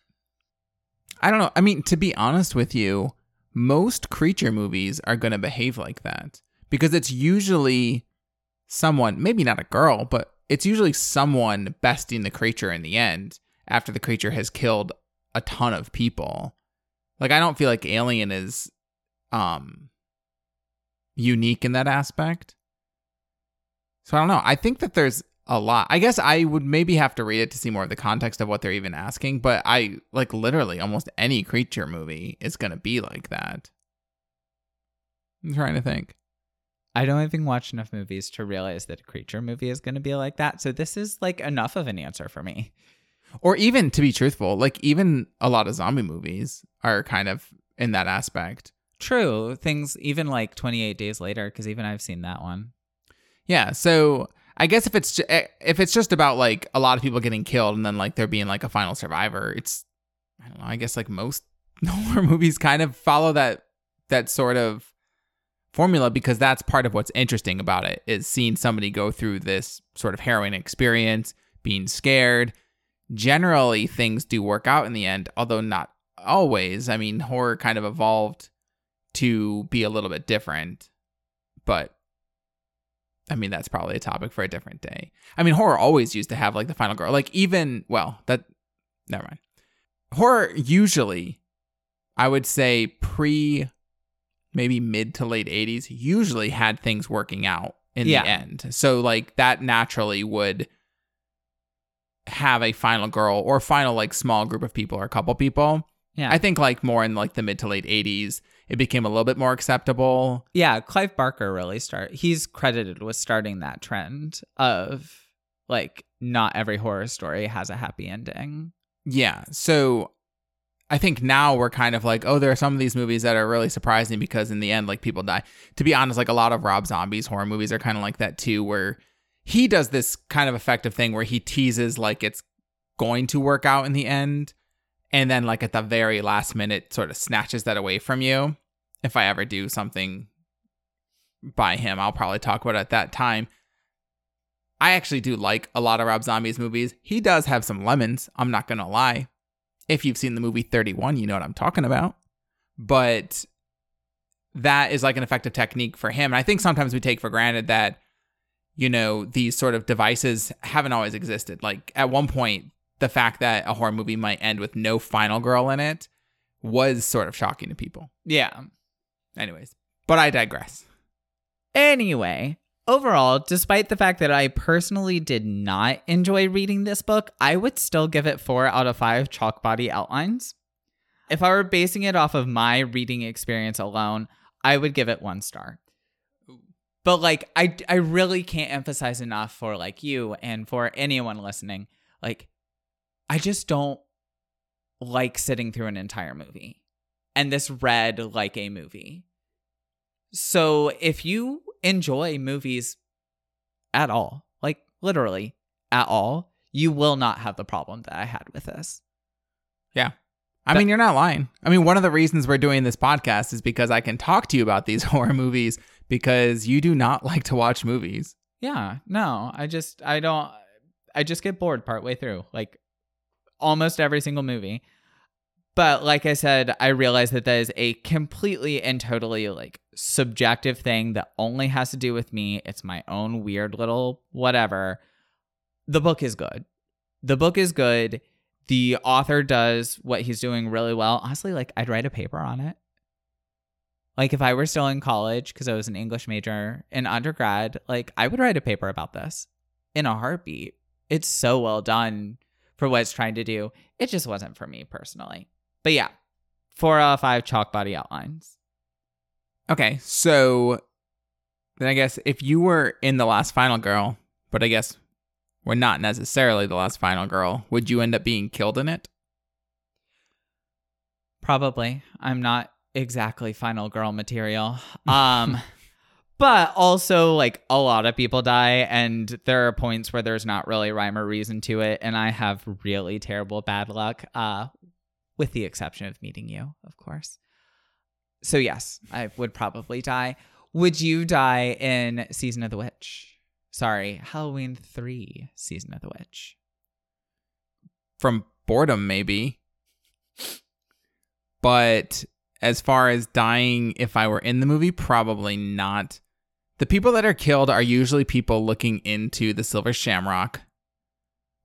I don't know. I mean, to be honest with you, most creature movies are going to behave like that because it's usually someone, maybe not a girl, but it's usually someone besting the creature in the end after the creature has killed a ton of people. Like I don't feel like Alien is um unique in that aspect. So I don't know. I think that there's a lot. I guess I would maybe have to read it to see more of the context of what they're even asking, but I like literally almost any creature movie is going to be like that. I'm trying to think.
I don't even watch enough movies to realize that a creature movie is going to be like that. So this is like enough of an answer for me.
Or even to be truthful, like even a lot of zombie movies are kind of in that aspect.
True. Things even like 28 days later cuz even I've seen that one.
Yeah, so I guess if it's ju- eh, if it's just about like a lot of people getting killed and then like there being like a final survivor, it's I don't know. I guess like most horror movies kind of follow that that sort of formula because that's part of what's interesting about it is seeing somebody go through this sort of harrowing experience, being scared. Generally, things do work out in the end, although not always. I mean, horror kind of evolved to be a little bit different, but I mean, that's probably a topic for a different day. I mean, horror always used to have like the final girl. Like even well, that never mind. Horror usually, I would say pre maybe mid to late 80s usually had things working out in
Yeah.
the end. So like that naturally would have a final girl or final like small group of people or a couple people.
Yeah.
I think like more in like the mid to late 80s it became a little bit more acceptable.
yeah, Clive Barker really start. He's credited with starting that trend of like not every horror story has a happy ending.
Yeah. So I think now we're kind of like, oh, there are some of these movies that are really surprising because in the end, like people die. To be honest, like a lot of Rob Zombie's horror movies are kind of like that too, where he does this kind of effective thing where he teases like it's going to work out in the end. And then, like, at the very last minute, sort of snatches that away from you. If I ever do something by him, I'll probably talk about at that time. I actually do like a lot of Rob Zombie's movies. He does have some lemons, I'm not to lie. If you've seen the movie 31, you know what I'm talking about. But that is like an effective technique for him. And I think sometimes we take for granted that, you know, these sort of devices haven't always existed. Like at one point, the fact that a horror movie might end with no final girl in it was sort of shocking to people.
Yeah.
Anyways, but I digress.
Anyway, overall, despite the fact that I personally did not enjoy reading this book, I would still give it four out of five chalk body outlines. If I were basing it off of my reading experience alone, I would give it one star. But like I I really can't emphasize enough for like you and for anyone listening. Like I just don't like sitting through an entire movie. And this read like a movie. So if you enjoy movies at all, like literally at all, you will not have the problem that I had with this.
Yeah. I mean, you're not lying. I mean, one of the reasons we're doing this podcast is because I can talk to you about these horror movies because you do not like to watch movies.
Yeah, no, I just I don't I just get bored partway through, like almost every single movie. But like I said, I realize that that is a completely and totally like subjective thing that only has to do with me. It's my own weird little whatever. The book is good. The book is good. The author does what he's doing really well. Honestly, like I'd write a paper on it. Like if I were still in college because I was an English major in undergrad, like I would write a paper about this in a heartbeat. It's so well done for what it's trying to do. It just wasn't for me personally. But yeah, four out of five chalk body outlines.
Okay, so then I guess if you were in the last final girl, but I guess we're not necessarily the last final girl, would you end up being killed in it?
Probably. I'm not exactly final girl material. Um but also like a lot of people die and there are points where there's not really rhyme or reason to it and I have really terrible bad luck uh with the exception of meeting you, of course. So yes, I would probably die. Would you die in Season of the Witch? Sorry, Halloween 3 Season of the Witch.
From boredom, maybe. But as far as dying if I were in the movie, probably not. The people that are killed are usually people looking into the Silver Shamrock,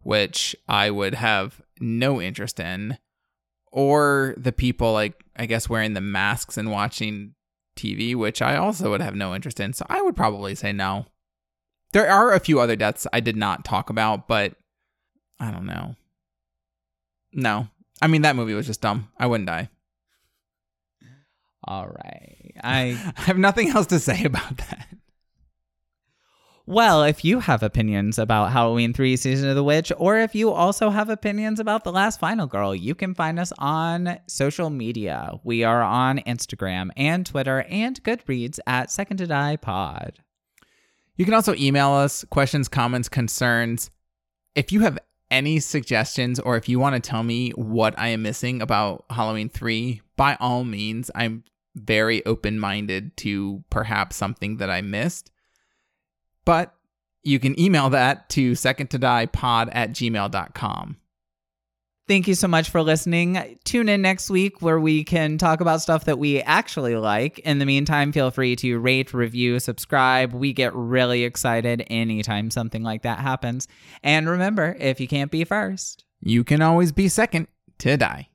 which I would have no interest in, or the people like I guess wearing the masks and watching TV, which I also would have no interest in. So I would probably say no. There are a few other deaths I did not talk about, but I don't know. No. I mean that movie was just dumb. I wouldn't die.
All right. I
I have nothing else to say about that.
Well, if you have opinions about Halloween 3 Season of the Witch, or if you also have opinions about The Last Final Girl, you can find us on social media. We are on Instagram and Twitter and Goodreads at Second to Die Pod.
You can also email us questions, comments, concerns. If you have any suggestions or if you want to tell me what I am missing about Halloween 3, by all means, I'm very open minded to perhaps something that I missed. But you can email that to second to die pod at gmail.com.
Thank you so much for listening. Tune in next week where we can talk about stuff that we actually like. In the meantime, feel free to rate, review, subscribe. We get really excited anytime something like that happens. And remember, if you can't be first,
You can always be second to die.